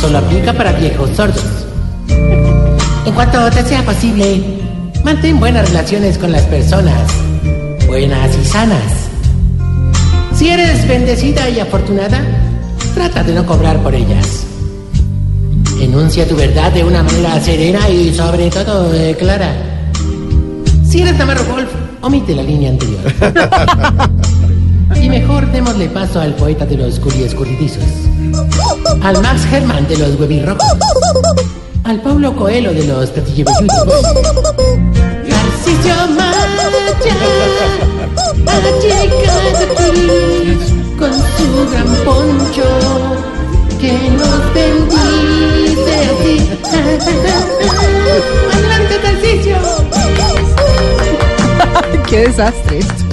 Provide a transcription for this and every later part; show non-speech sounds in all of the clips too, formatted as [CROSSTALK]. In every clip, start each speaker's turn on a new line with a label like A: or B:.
A: Solo aplica para viejos sordos. En cuanto te sea posible, mantén buenas relaciones con las personas, buenas y sanas. Si eres bendecida y afortunada, trata de no cobrar por ellas. Enuncia tu verdad de una manera serena y sobre todo eh, clara. Si eres Navarro Golf, omite la línea anterior. [LAUGHS] y mejor démosle paso al poeta de los escurridizos al Max Herman de los huevirrocos, al Paulo Coelho de los platillebelludos, Narciso Maya ha llegado aquí con su gran poncho que nos bendice así. ¡Adelante, Narciso! [LAUGHS]
B: ¡Qué desastre esto!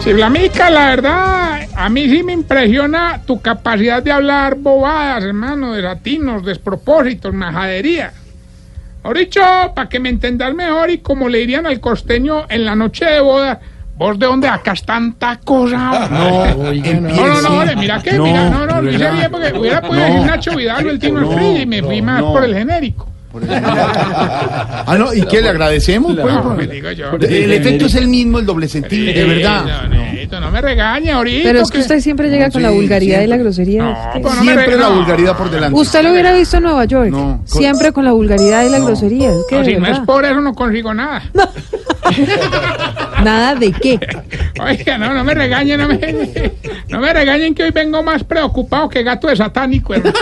C: Chiflamica, la verdad, a mí sí me impresiona tu capacidad de hablar bobadas, hermano, de latinos, despropósitos, majadería. Ahora dicho, para que me entendas mejor y como le dirían al costeño en la noche de boda, ¿vos de dónde acá tanta cosa? [LAUGHS]
D: No,
C: no, no, no, vale, mira que, mira, no, no, lo hice bien porque hubiera podido decir Nacho Vidal o el Tino Esprilla y me fui más por el genérico. [LAUGHS]
D: ah, no, ¿y qué le agradecemos? pues?
C: No, me digo yo.
D: el efecto es el mismo, el doble sentido, de verdad.
C: No, no, no me regañe ahorita.
B: Pero es que usted siempre llega con la vulgaridad y la grosería.
C: No, pues
D: Siempre
C: re-
D: la vulgaridad por delante.
B: Usted lo hubiera visto en Nueva York.
D: No.
B: Siempre con la vulgaridad y la grosería. Es que
C: No,
B: de
C: si no es por eso no consigo nada. [LAUGHS] [LAUGHS]
B: Nada de qué.
C: Oiga, no, no me regañen, no me, no me regañen que hoy vengo más preocupado que gato de satánico, hermano.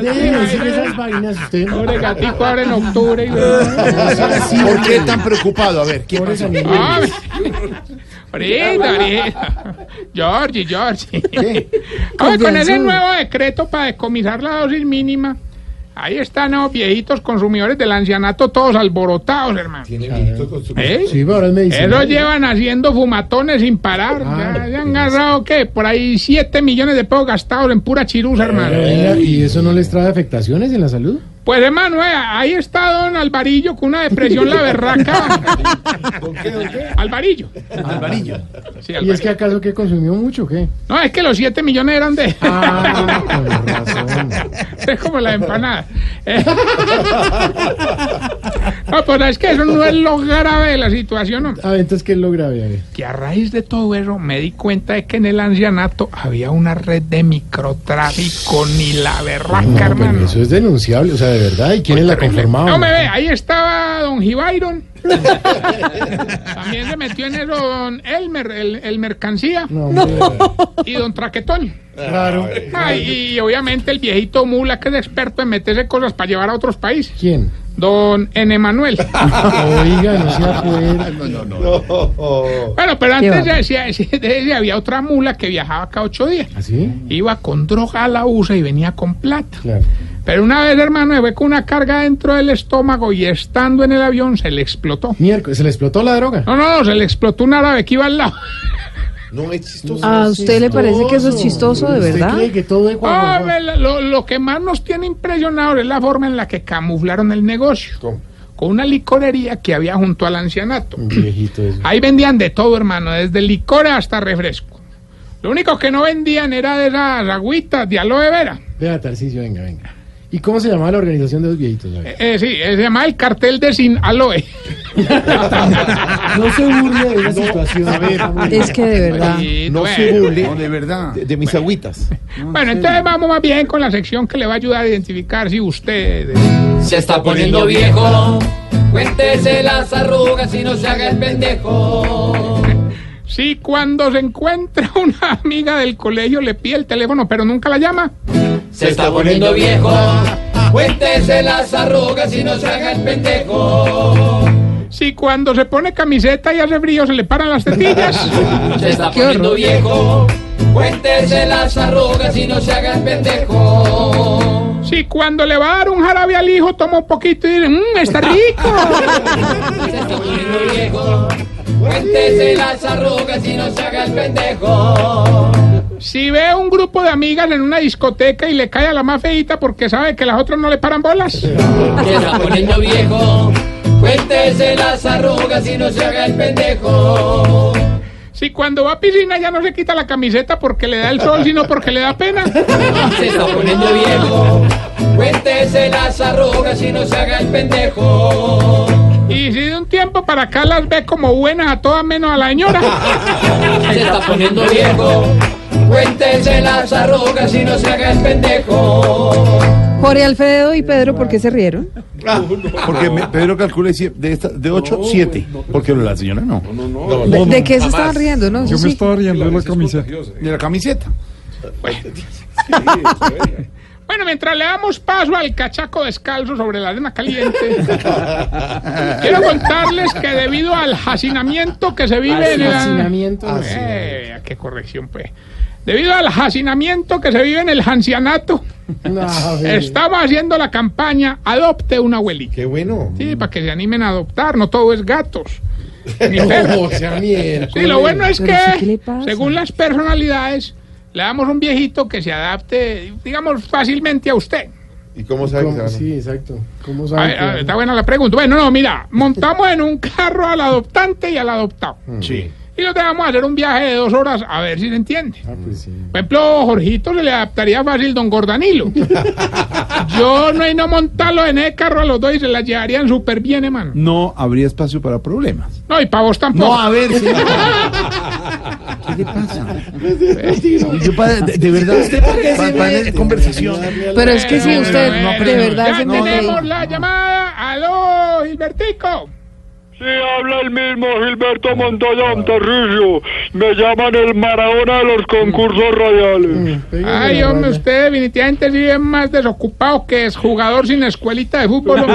D: Deje decir esas vainas usted.
C: Pobre gatico ahora en octubre. y-
D: ¿Por qué tan preocupado? A ver, ¿qué pasa?
C: Ah, Ahorita, ahorita. Georgie, Georgie.
D: ¿Qué?
C: Con ese nuevo decreto para decomisar la dosis mínima, ahí están los viejitos consumidores del ancianato todos alborotados, hermano. ¿Eh?
D: Sí, ahora es medicina.
C: Eso llevan haciendo fumatones sin parar.
D: Ah,
C: ya, ya han agarrado, ¿qué? Por ahí 7 millones de pesos gastados en pura chirusa, hermano.
E: Venga, ¿Y eso no les trae afectaciones en la salud?
C: Pues, hermano, eh, ahí está don Alvarillo con una depresión la berraca. [LAUGHS] Alvarillo.
D: Alvarillo.
C: Sí,
E: ¿Y es
C: Alvarillo.
E: que acaso que consumió mucho o qué?
C: No, es que los 7 millones eran de...
E: Ah, [LAUGHS] con razón.
C: Es como la empanada. Eh. [LAUGHS] No, pues es que eso no es lo grave de la situación, no.
E: Ah, entonces, ¿qué es lo grave? A ver.
C: que a raíz de todo eso me di cuenta de que en el ancianato había una red de microtráfico ni la berraca,
E: No, pero
C: hermano.
E: eso es denunciable, o sea, de verdad. ¿Y quiénes la conformaban?
C: No me ve, ahí estaba don Gibairon. También se metió en eso don Elmer, el, el mercancía,
E: No, hombre,
C: y don Traquetoño.
E: Claro.
C: Ah, y, obviamente el viejito mula que es experto en meterse cosas para llevar a otros países.
E: ¿Quién?
C: Don N. Manuel.
E: Oiga, no sea [LAUGHS] puer...
D: No, no, no.
C: Bueno, pero antes de ese, de ese había otra mula que viajaba cada ocho días.
E: ¿Así?
C: Iba con droga a la USA y venía con plata.
E: Claro.
C: Pero una vez, hermano, fue con una carga dentro del estómago y estando en el avión se le explotó.
E: Miércoles, ¿se le explotó la droga?
C: No, no, no, se le explotó un árabe que iba al lado.
D: No es chistoso.
B: ¿A usted le parece que eso es chistoso, de
E: ¿Usted
B: verdad?
E: cree que todo es
C: Ah, lo, lo que más nos tiene impresionados es la forma en la que camuflaron el negocio. Con una licorería que había junto al ancianato.
E: Un viejito eso.
C: Ahí vendían de todo, hermano, desde licores hasta refresco. Lo único que no vendían era de esas agüitas de aloe vera.
E: Vea, Tarcisio, venga, venga. ¿Y cómo se llamaba la organización de los viejitos? Ver.
C: Eh, sí, eh, se llama el cartel de sin aloe. [LAUGHS]
E: No se burle de la situación. A ver,
B: Es que de verdad.
F: No
C: bueno,
F: se burle
D: No, de verdad.
F: de, de mis agüitas. [LAUGHS]
C: Bueno, entonces vamos más bien con la sección que le va a ayudar a identificar si usted...
G: Se está poniendo viejo. Cuéntese las arrugas y no se haga el pendejo. [LAUGHS]
C: Si cuando se encuentra una amiga del colegio le pide el teléfono pero nunca la llama.
G: Se está poniendo viejo. Cuéntese las arrugas y no se haga el pendejo.
C: Si cuando se pone camiseta y hace frío se le paran las tetillas. [LAUGHS]
G: Se está poniendo viejo. Cuéntese las arrugas y no se haga el pendejo.
C: Si cuando le va a dar un jarabe al hijo toma un poquito y dice, mmm, está rico. [LAUGHS]
G: Se está poniendo viejo. Cuéntese las arrugas y no se haga el pendejo.
C: Si ve un grupo de amigas en una discoteca y le cae a la más feita porque sabe que las otras no le paran bolas.
G: Se está poniendo viejo. Cuéntese las arrugas y no se haga el pendejo.
C: Si cuando va a piscina ya no se quita la camiseta porque le da el sol, sino porque le da pena.
G: Se está poniendo viejo. Cuéntese las arrugas y no se haga el pendejo.
C: Y si de un tiempo para acá las ve como buenas a todas menos a la señora.
G: Se está poniendo viejo. Cuéntese las arrugas y no se haga el pendejo.
B: Jorge Alfredo y Pedro, ¿por qué se rieron?
D: Porque me- Pedro calcula y de, esta, de 8, 7. Porque la señora no.
B: ¿De, de qué se estaban riendo? No, Eso sí.
F: estaba riendo de la camiseta.
D: De la camiseta.
C: Bueno, mientras le damos paso al cachaco descalzo sobre la arena caliente, [LAUGHS] quiero contarles que debido al hacinamiento que se vive en el...
E: Hacinamiento.
C: Eh, qué corrección, pues. Debido al hacinamiento que se vive en el ancianato,
E: No,
C: estamos haciendo la campaña Adopte una abuelita.
F: Qué bueno.
C: Sí, para que se animen a adoptar, no todo es gatos. [LAUGHS] Ni perros.
E: No, sea miércoles.
C: Sí, lo bueno es
B: Pero sí, ¿qué
C: que, según las personalidades, le damos un viejito que se adapte, digamos, fácilmente a usted.
F: ¿Y cómo sabe que se
E: ¿Cómo? Sí, exacto. ¿Cómo
C: A
E: saben
C: ver,
E: que-
C: a ver, está buena la pregunta. Bueno, no, mira, montamos en un carro al adoptante y al adoptado.
D: Sí.
C: Y los dejamos hacer un viaje de dos horas a ver si se entiende.
E: Ah, pues sí.
C: Por ejemplo, Jorgito se le adaptaría fácil Don Gordanilo. [LAUGHS] Yo no hay no montarlo en el carro a los dos y se la llevarían súper bien, hermano.
D: No habría espacio para problemas.
C: No, y para vos tampoco.
D: No, a ver, señor. [LAUGHS] ¿Qué le pasa? Yo pa- de, de verdad, usted para, para conversación.
B: Pero es que si usted de verdad
C: ya
B: se mete
C: tenemos la llamada. Aló, Gilbertico.
H: Sí, habla el mismo Gilberto Montoya Monterricio. Me llaman el Maradona de los concursos radiales.
E: Pégale
C: Ay, hombre, usted definitivamente sí es más desocupado que es jugador sin escuelita de fútbol.
H: Sí,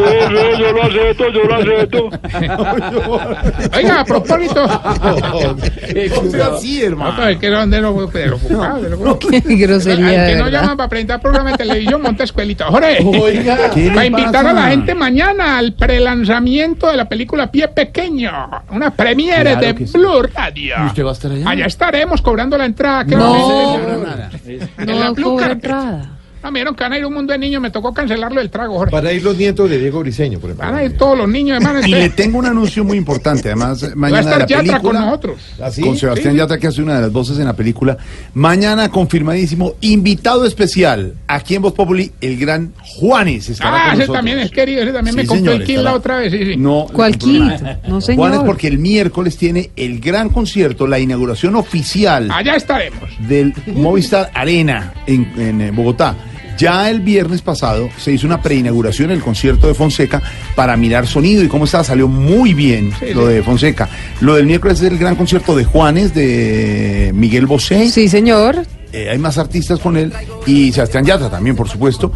H: sí, yo lo acepto, yo lo acepto. [LAUGHS]
C: Oiga, a propósito. [LAUGHS]
D: No así,
C: No,
D: hermano.
C: es que son de los desocupado,
B: Qué
C: Al
B: grosería,
C: que
B: de
C: no llaman para presentar programa de televisión, monta escuelita. Jorge,
E: Oiga.
D: ¿Qué le
C: para invitar a la gente mañana al prelanzamiento de la película Pie Pequeño, una premiere
D: Claro
C: de
D: que sí.
C: Blue Radio.
D: ¿Y usted va a estar allá?
C: Allá estaremos cobrando la entrada. ¿qué
B: No.
C: En la
B: No
C: No, me dieron que van a ir un mundo de niños, me tocó cancelarlo el trago, Jorge.
F: Van a ir los nietos de Diego Briseño, por ejemplo.
C: Van a ir todos los niños, hermano.
D: Y le tengo un anuncio muy importante, además,
C: Va a
D: mañana de
C: estar
D: la
C: Yatra con
D: película.
C: nosotros.
F: ¿Así?
D: Con Sebastián
C: Sí.
D: Yatra, que hace una de las voces en la película. Mañana, confirmadísimo, invitado especial, aquí en Voz Populi, el gran Juanes estará
C: Ah,
D: con
C: ese
D: nosotros.
C: también es querido, ese también
D: Sí,
C: me compró el kit la otra vez, sí, sí.
D: No,
B: ¿Cuál
D: no
B: kit? Señor.
D: Juanes, porque el miércoles tiene el gran concierto, la inauguración oficial
C: Allá estaremos.
D: del Movistar Arena en, en, eh, Bogotá. Ya el viernes pasado se hizo una preinauguración, el concierto de Fonseca, para mirar sonido y cómo estaba. Salió muy bien
C: Sí,
D: lo de Fonseca. Lo del miércoles es el gran concierto de Juanes, de Miguel Bosé.
B: Sí, señor.
D: Eh, hay más artistas con él y Sebastián Yatra también, por supuesto.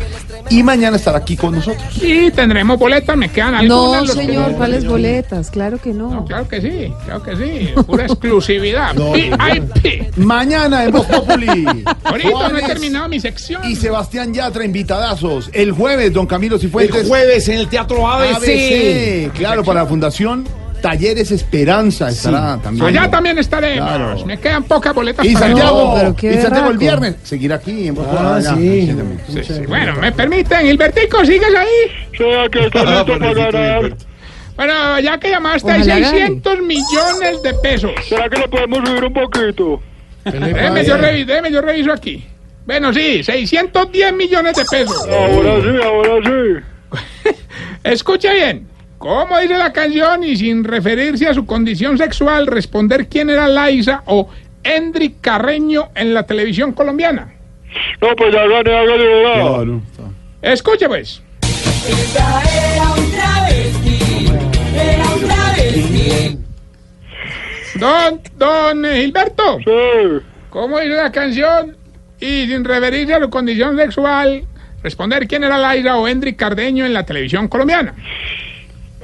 D: Y mañana estará aquí con nosotros.
C: Sí, tendremos boletas, me quedan algunas.
B: No,
C: los que-
B: señor, ¿cuáles boletas? Claro que
C: No,
B: no.
C: claro que sí, claro que sí. Pura [LAUGHS] exclusividad. VIP.
D: Mañana en Voz Populi. [LAUGHS]
C: Ahorita no he terminado mi sección.
D: Y Sebastián Yatra, invitadazos. El jueves, don Camilo Cifuentes.
F: El jueves en el Teatro ABC.
D: ABC. Claro, para la Fundación Talleres Esperanza estará también.
C: Allá también estaremos.
D: Claro.
C: Me quedan pocas boletas
D: Y
C: para
D: Santiago,
B: No,
D: y Santiago el viernes. Seguirá aquí en.
E: Ah, sí.
C: Sí, sí. Bueno, me permiten, Gilbertico, ¿sigues ahí?
H: Sea que está listo para ganar.
C: Bueno, ya que llamaste, hay
B: Ojalá gane.
C: 600 millones de pesos.
H: ¿Será que le podemos subir un poquito?
E: ¿Qué le
C: Déjeme yo,
E: pasa?
C: revi- déjeme yo reviso aquí. Bueno, sí, 610 millones de pesos.
H: Ahora sí, ahora sí. [LAUGHS]
C: Escuche bien. ¿Cómo dice la canción y sin referirse a su condición sexual responder quién era Laisa o Endri Carreño en la televisión colombiana?
H: No, pues ya gané, hágale, ¿verdad?
D: Claro.
C: Escuche pues. Don, don eh, Gilberto,
H: Sí.
C: ¿cómo dice la canción? Y sin referirse a su condición sexual, responder quién era Laisa o Endri Cardeño en la televisión colombiana.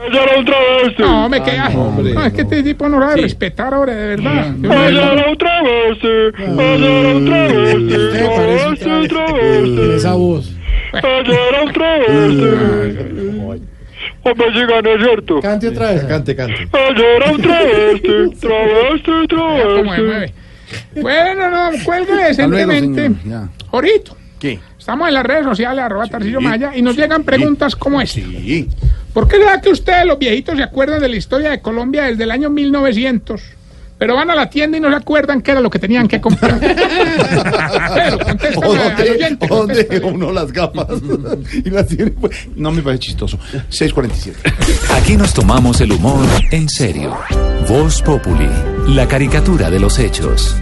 H: Ella era un travesti.
C: No, me queda.
F: hombre,
C: no, es que este tipo no lo sabe respetar ahora, de verdad. No-
H: Ella era un travesti. Ella era un travesti. Travesti,
E: travesti. Esa voz.
H: Ella era un travesti. Hombre, sí gané, ¿cierto?
E: Cante otra vez.
F: Cante, cante.
H: Ella era un travesti. Travesti,
C: Vea cómo se
H: travesti.
C: mueve. Bueno, no,
D: luego,
C: decentemente. Jorito,
D: ¿Qué?
C: estamos en las redes sociales, arroba Tarcillo Maya, y nos llegan preguntas como esta.
D: Sí.
C: ¿Por qué será que ustedes, los viejitos, se acuerdan de la historia de Colombia desde el año 1900? Pero van a la tienda y no se acuerdan qué era lo que tenían que comprar. [LAUGHS] Pero
D: ¿O dónde,
C: oyente.
D: o dónde uno las gafas? y las tiene. pues, No me parece chistoso. 647.
I: Aquí nos tomamos el humor en serio. Voz Populi, la caricatura de los hechos.